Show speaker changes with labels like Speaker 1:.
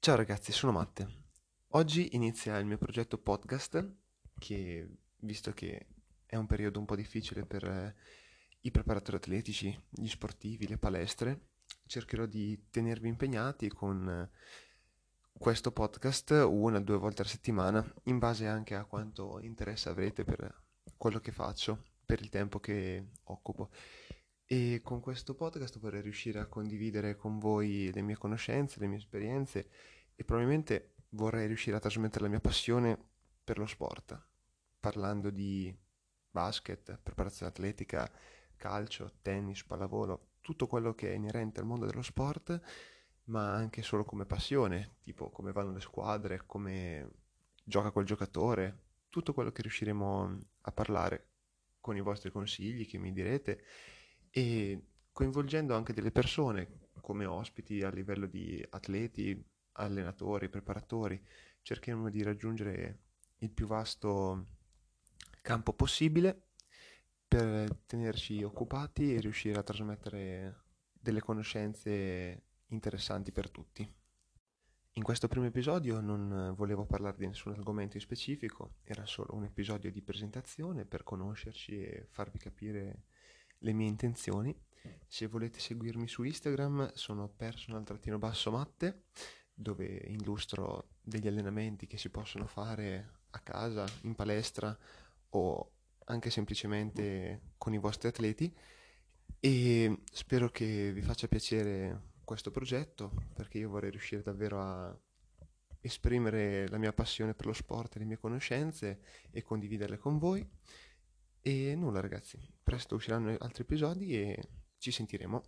Speaker 1: Ciao ragazzi, sono Matte. Oggi inizia il mio progetto podcast che, visto che è un periodo un po' difficile per eh, i preparatori atletici, gli sportivi, le palestre, cercherò di tenervi impegnati con eh, questo podcast una o due volte a settimana, in base anche a quanto interesse avrete per quello che faccio, per il tempo che occupo. E con questo podcast vorrei riuscire a condividere con voi le mie conoscenze, le mie esperienze e probabilmente vorrei riuscire a trasmettere la mia passione per lo sport, parlando di basket, preparazione atletica, calcio, tennis, pallavolo, tutto quello che è inerente al mondo dello sport, ma anche solo come passione, tipo come vanno le squadre, come gioca quel giocatore, tutto quello che riusciremo a parlare con i vostri consigli che mi direte e coinvolgendo anche delle persone come ospiti a livello di atleti, allenatori, preparatori, cercheremo di raggiungere il più vasto campo possibile per tenerci occupati e riuscire a trasmettere delle conoscenze interessanti per tutti. In questo primo episodio non volevo parlare di nessun argomento in specifico, era solo un episodio di presentazione per conoscerci e farvi capire le mie intenzioni. Se volete seguirmi su Instagram sono personal-matte dove illustro degli allenamenti che si possono fare a casa, in palestra o anche semplicemente con i vostri atleti e spero che vi faccia piacere questo progetto perché io vorrei riuscire davvero a esprimere la mia passione per lo sport e le mie conoscenze e condividerle con voi. E nulla ragazzi, presto usciranno altri episodi e ci sentiremo.